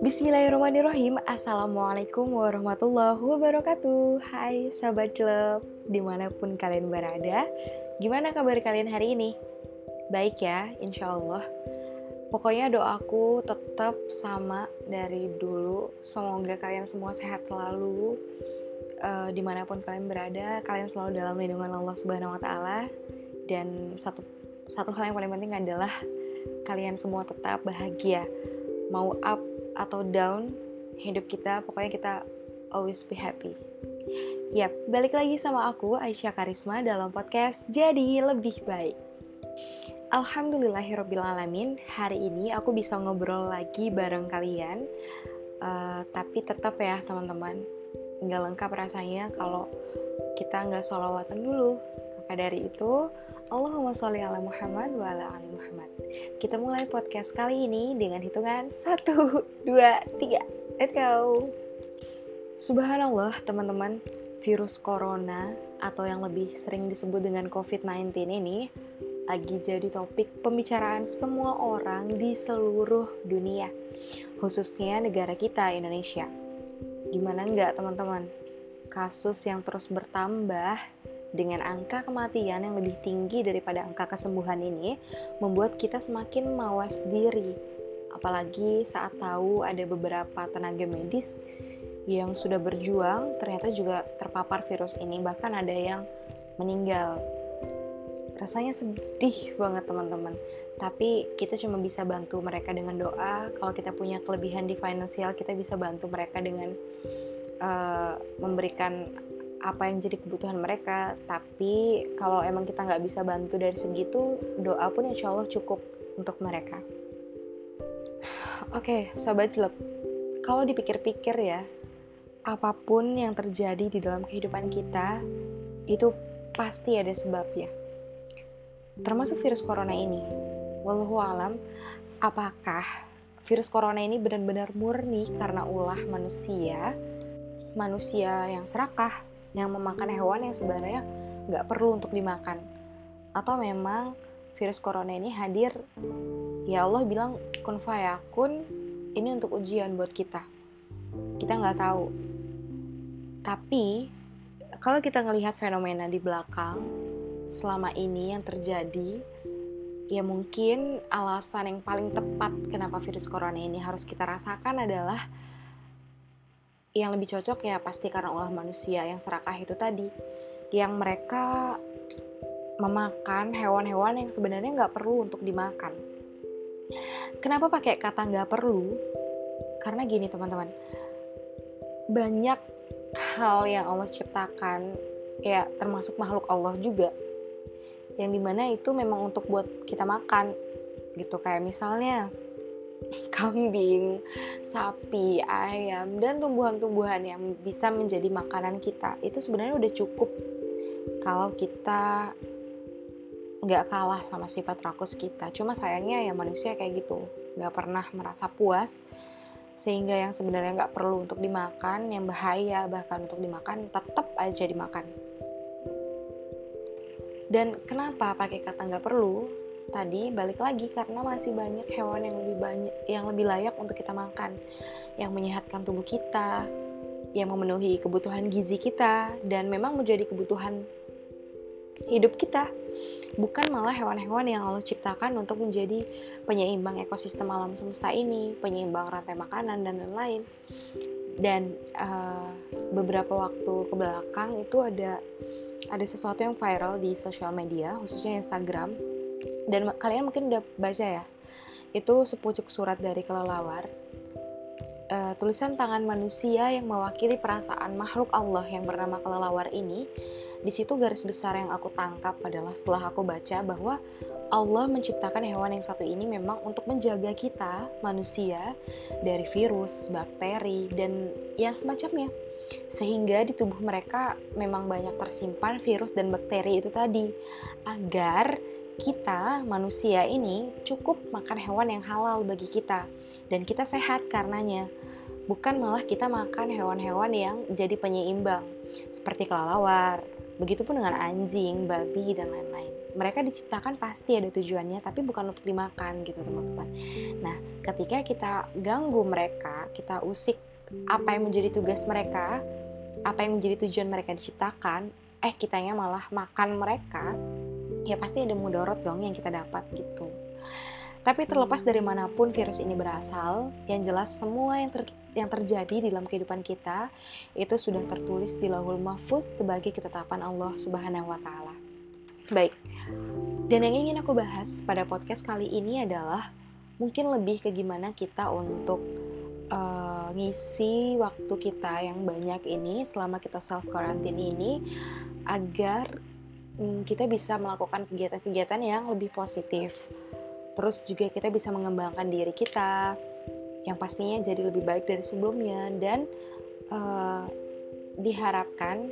Bismillahirrahmanirrahim. Assalamualaikum warahmatullahi wabarakatuh. Hai sahabat club Di mana pun kalian berada Gimana kabar kalian hari ini? Baik ya, insya Allah Pokoknya doaku tetap sama dari dulu. Semoga kalian semua sehat selalu. Uh, Di mana pun kalian berada Kalian selalu dalam lindungan Allah Subhanahu Wa Taala. Dan satu, satu hal yang paling penting adalah Kalian semua tetap bahagia Mau up atau down hidup kita, pokoknya kita always be happy. Yap, balik lagi sama aku Aisyah Karisma dalam podcast Jadi Lebih Baik. Alhamdulillahirrohmanirrohim Hari ini aku bisa ngobrol lagi bareng kalian uh, Tapi tetap ya teman-teman Nggak lengkap rasanya kalau kita nggak sholawatan dulu Maka dari itu Allahumma sholli ala Muhammad wa ala ali Muhammad. Kita mulai podcast kali ini dengan hitungan 1, 2, 3. Let's go. Subhanallah, teman-teman, virus corona atau yang lebih sering disebut dengan COVID-19 ini lagi jadi topik pembicaraan semua orang di seluruh dunia, khususnya negara kita, Indonesia. Gimana enggak, teman-teman? Kasus yang terus bertambah dengan angka kematian yang lebih tinggi daripada angka kesembuhan ini membuat kita semakin mawas diri. Apalagi saat tahu ada beberapa tenaga medis yang sudah berjuang ternyata juga terpapar virus ini, bahkan ada yang meninggal. Rasanya sedih banget teman-teman. Tapi kita cuma bisa bantu mereka dengan doa. Kalau kita punya kelebihan di finansial, kita bisa bantu mereka dengan uh, memberikan apa yang jadi kebutuhan mereka. Tapi kalau emang kita nggak bisa bantu dari segitu doa pun insya Allah cukup untuk mereka. Oke okay, sobat jelek kalau dipikir-pikir ya apa pun yang terjadi di dalam kehidupan kita itu pasti ada sebabnya. Termasuk virus corona ini. Wallahu alam apakah virus corona ini benar-benar murni karena ulah manusia? Manusia yang serakah yang memakan hewan yang sebenarnya nggak perlu untuk dimakan. Atau memang virus corona ini hadir ya Allah bilang kun fayakun ini untuk ujian buat kita. Kita nggak tahu. Tapi kalau kita ngelihat fenomena di belakang selama ini yang terjadi ya mungkin alasan yang paling tepat kenapa virus corona ini harus kita rasakan adalah yang lebih cocok ya pasti karena olah manusia yang serakah itu tadi. Yang mereka memakan hewan-hewan yang sebenarnya nggak perlu untuk dimakan. Kenapa pakai kata nggak perlu? Karena gini teman-teman. Banyak hal yang Allah ciptakan ya termasuk makhluk Allah juga yang di mana itu memang untuk buat kita makan gitu. Kayak misalnya kambing, sapi, ayam, dan tumbuhan-tumbuhan yang bisa menjadi makanan kita itu sebenarnya udah cukup kalau kita nggak kalah sama sifat rakus kita. Cuma sayangnya ya manusia kayak gitu, nggak pernah merasa puas sehingga yang sebenarnya nggak perlu untuk dimakan, yang bahaya bahkan untuk dimakan tetap aja dimakan. Dan kenapa pakai kata nggak perlu? Tadi balik lagi karena masih banyak hewan yang lebih banyak yang lebih layak untuk kita makan. Yang menyehatkan tubuh kita yang memenuhi kebutuhan gizi kita dan memang menjadi kebutuhan hidup kita. Bukan malah hewan-hewan yang Allah ciptakan untuk menjadi penyeimbang ekosistem alam semesta ini penyeimbang rantai makanan dan lain-lain. Dan uh, beberapa waktu ke belakang itu ada ada sesuatu yang viral di sosial media khususnya Instagram dan kalian mungkin udah baca ya. Itu sepucuk surat dari kelelawar. Uh, tulisan tangan manusia yang mewakili perasaan makhluk Allah yang bernama kelelawar ini di situ garis besar yang aku tangkap adalah setelah aku baca bahwa Allah menciptakan hewan yang satu ini memang untuk menjaga kita manusia dari virus, bakteri dan yang semacamnya. Sehingga di tubuh mereka memang banyak tersimpan virus dan bakteri itu tadi agar kita manusia ini cukup makan hewan yang halal bagi kita. Dan kita sehat karenanya. Bukan malah kita makan hewan-hewan yang jadi penyeimbang. Seperti kelelawar begitupun dengan anjing, babi dan lain-lain. Mereka diciptakan pasti ada tujuannya tapi bukan untuk dimakan gitu teman-teman. Nah ketika kita ganggu mereka kita usik apa yang menjadi tugas mereka apa yang menjadi tujuan mereka diciptakan eh kitanya malah makan mereka ya pasti ada mudorot dong yang kita dapat gitu tapi terlepas dari mana pun virus ini berasal, yang jelas semua yang, ter yang terjadi di dalam kehidupan kita itu sudah tertulis di lahul mahfuz sebagai ketetapan Allah Subhanahu wa taala. Baik. Dan yang ingin aku bahas pada podcast kali ini adalah mungkin lebih ke gimana kita untuk uh, ngisi waktu kita yang banyak ini selama kita self quarantine ini agar kita bisa melakukan kegiatan-kegiatan yang lebih positif. Terus juga kita bisa mengembangkan diri kita yang pastinya jadi lebih baik dari sebelumnya. Dan uh, diharapkan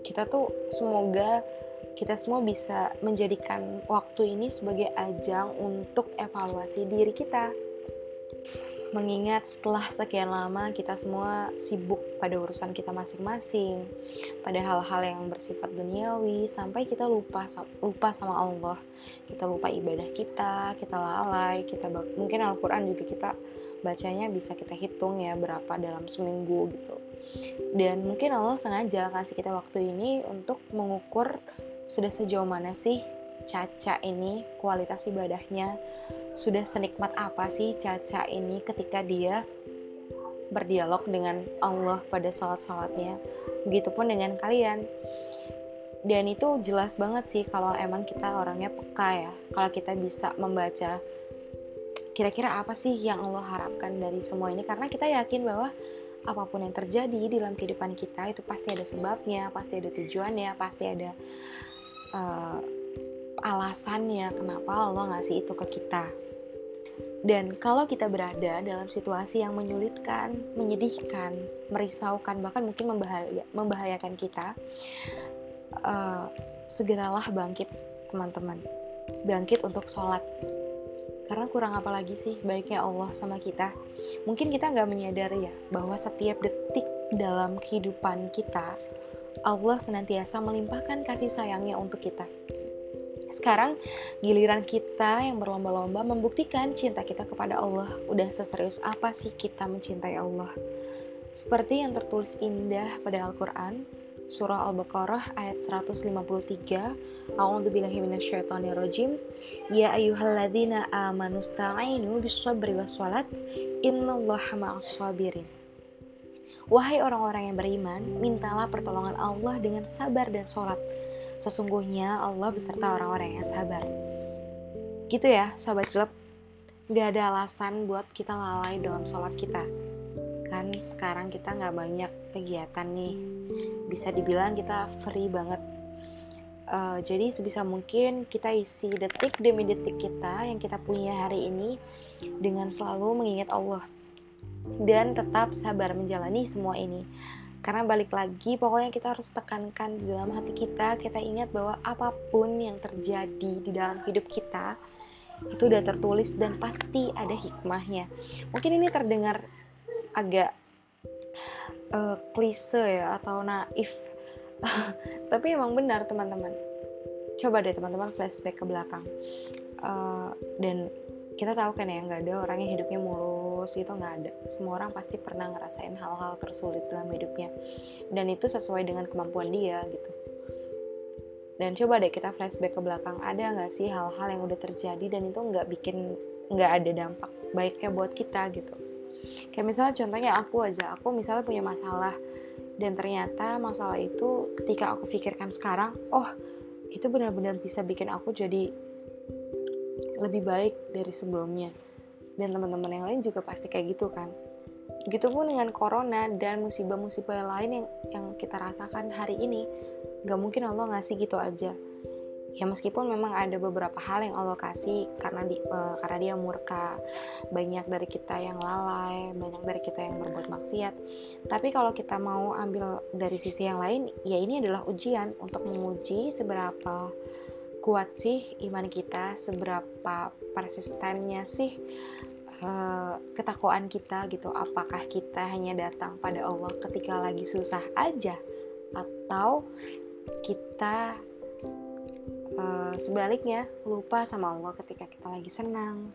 kita tuh semoga kita semua bisa menjadikan waktu ini sebagai ajang untuk evaluasi diri kita mengingat setelah sekian lama kita semua sibuk pada urusan kita masing-masing, pada hal-hal yang bersifat duniawi, sampai kita lupa lupa sama Allah, kita lupa ibadah kita, kita lalai, kita mungkin Al-Quran juga kita bacanya bisa kita hitung ya berapa dalam seminggu gitu. Dan mungkin Allah sengaja kasih kita waktu ini untuk mengukur sudah sejauh mana sih Caca ini kualitas ibadahnya sudah senikmat apa sih Caca ini ketika dia berdialog dengan Allah pada salat-salatnya? Begitupun dengan kalian. Dan itu jelas banget sih kalau emang kita orangnya peka ya. Kalau kita bisa membaca kira-kira apa sih yang Allah harapkan dari semua ini. Karena kita yakin bahwa apa pun yang terjadi di dalam kehidupan kita itu pasti ada sebabnya, pasti ada tujuannya, pasti ada uh, alasannya kenapa Allah ngasih itu ke kita. Dan kalau kita berada dalam situasi yang menyulitkan, menyedihkan, merisaukan, bahkan mungkin membahaya, membahayakan kita, uh, segeralah bangkit, teman-teman. Bangkit untuk sholat. Karena kurang apa lagi sih baiknya Allah sama kita. Mungkin kita nggak menyadari ya bahwa setiap detik dalam kehidupan kita, Allah senantiasa melimpahkan kasih sayangnya untuk kita sekarang giliran kita yang berlomba-lomba membuktikan cinta kita kepada Allah. Udah seserius apa sih kita mencintai Allah? Seperti yang tertulis indah pada Al-Quran, Surah Al-Baqarah ayat 153 A'udzubillahi minasyaitonirrajim Ya ayyuhalladzina amanu sta'inu bis-sabri was-salat innallaha ma'as sabirin Wahai orang-orang yang beriman, mintalah pertolongan Allah dengan sabar dan sholat. Sesungguhnya Allah beserta orang-orang yang sabar. Gitu ya, sahabat jelek. Gak ada alasan buat kita lalai dalam sholat kita. Kan sekarang kita gak banyak kegiatan nih. Bisa dibilang kita free banget. Uh, jadi sebisa mungkin kita isi detik demi detik kita yang kita punya hari ini dengan selalu mengingat Allah dan tetap sabar menjalani semua ini. Karena balik lagi, pokoknya kita harus tekankan di dalam hati kita, kita ingat bahwa apa pun yang terjadi di dalam hidup kita, itu udah tertulis dan pasti ada hikmahnya. Mungkin ini terdengar agak uh, klise ya atau naif, tapi emang benar teman-teman. Coba deh teman-teman flashback ke belakang. Uh, dan kita tahu kan ya nggak ada orang yang hidupnya mulus gitu nggak ada. Semua orang pasti pernah ngerasain hal-hal tersulit dalam hidupnya. Dan itu sesuai dengan kemampuan dia gitu. Dan coba deh kita flashback ke belakang ada nggak sih hal-hal yang udah terjadi dan itu nggak bikin nggak ada dampak baiknya buat kita gitu? Kayak misalnya contohnya aku aja aku misalnya punya masalah dan ternyata masalah itu ketika aku pikirkan sekarang oh itu benar-benar bisa bikin aku jadi lebih baik dari sebelumnya dan teman-teman yang lain juga pasti kayak gitu kan Begitupun dengan corona dan musibah-musibah lain yang yang kita rasakan hari ini, gak mungkin Allah ngasih gitu aja. Ya meskipun memang ada beberapa hal yang Allah kasih karena di, uh, karena dia murka, banyak dari kita yang lalai, banyak dari kita yang berbuat maksiat. Tapi kalau kita mau ambil dari sisi yang lain, ya ini adalah ujian untuk menguji seberapa kuat sih iman kita, seberapa persistennya sih uh, ketakwaan kita gitu. Apakah kita hanya datang pada Allah ketika lagi susah aja atau kita uh, sebaliknya lupa sama Allah ketika kita lagi senang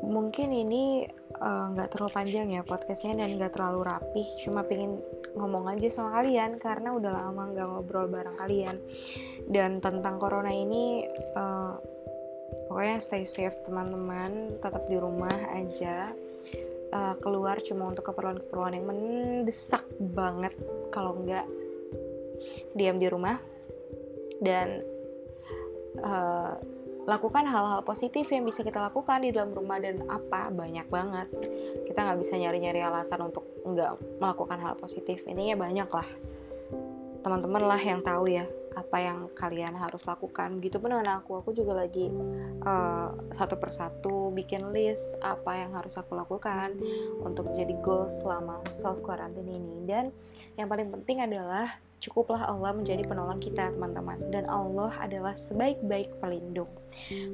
mungkin ini eh, nggak uh, terlalu panjang ya podcastnya dan nggak terlalu rapih. Cuma pengen ngomong aja sama kalian karena udah lama nggak ngobrol bareng kalian. Dan tentang corona ini uh, pokoknya stay safe teman-teman. Tetap di rumah aja. Uh, keluar cuma untuk keperluan-keperluan yang mendesak banget. Kalau nggak diam di rumah. Dan lakukan hal-hal positif yang bisa kita lakukan di dalam rumah dan apa? Banyak banget. Kita nggak bisa nyari-nyari alasan untuk nggak melakukan hal positif. Intinya banyak lah. Teman-teman lah yang tahu ya apa yang kalian harus lakukan gitu. Pun dengan aku aku juga lagi uh, satu persatu bikin list apa yang harus aku lakukan untuk jadi goals selama self quarantine ini. Dan yang paling penting adalah Cukuplah Allah menjadi penolong kita, teman-teman, dan Allah adalah sebaik-baik pelindung.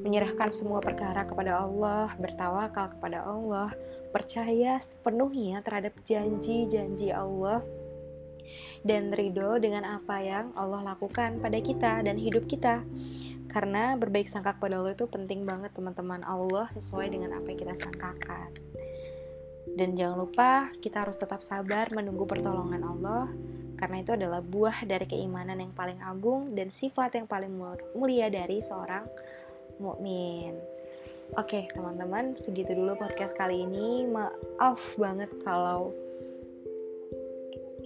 Menyerahkan semua perkara kepada Allah, bertawakal kepada Allah, percaya sepenuhnya terhadap janji-janji Allah, dan ridho dengan apa yang Allah lakukan pada kita dan hidup kita. Karena berbaik sangka kepada Allah itu penting banget, teman-teman. Allah sesuai dengan apa yang kita sangkakan. Dan jangan lupa, kita harus tetap sabar menunggu pertolongan Allah karena itu adalah buah dari keimanan yang paling agung dan sifat yang paling mulia dari seorang mukmin. Oke, teman-teman, segitu dulu podcast kali ini. Maaf banget kalau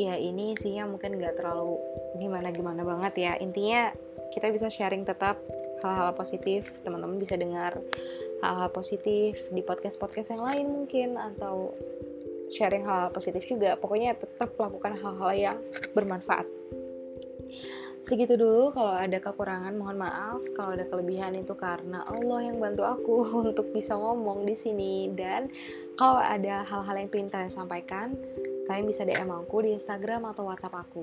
ya ini isinya mungkin gak terlalu gimana-gimana banget ya. Intinya kita bisa sharing tetap hal-hal positif, teman-teman bisa dengar hal-hal positif di podcast-podcast yang lain mungkin atau sharing hal, hal positif juga. Pokoknya tetap lakukan hal-hal yang bermanfaat. Segitu dulu. Kalau ada kekurangan mohon maaf. Kalau ada kelebihan itu karena Allah yang bantu aku untuk bisa ngomong di sini. Dan kalau ada hal-hal yang ingin kalian sampaikan kalian bisa DM aku di Instagram atau WhatsApp aku.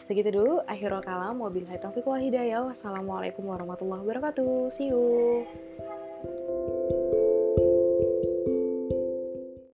Segitu dulu akhirul kalam wabillahi taufiq wal hidayah. Wassalamualaikum warahmatullahi wabarakatuh. See you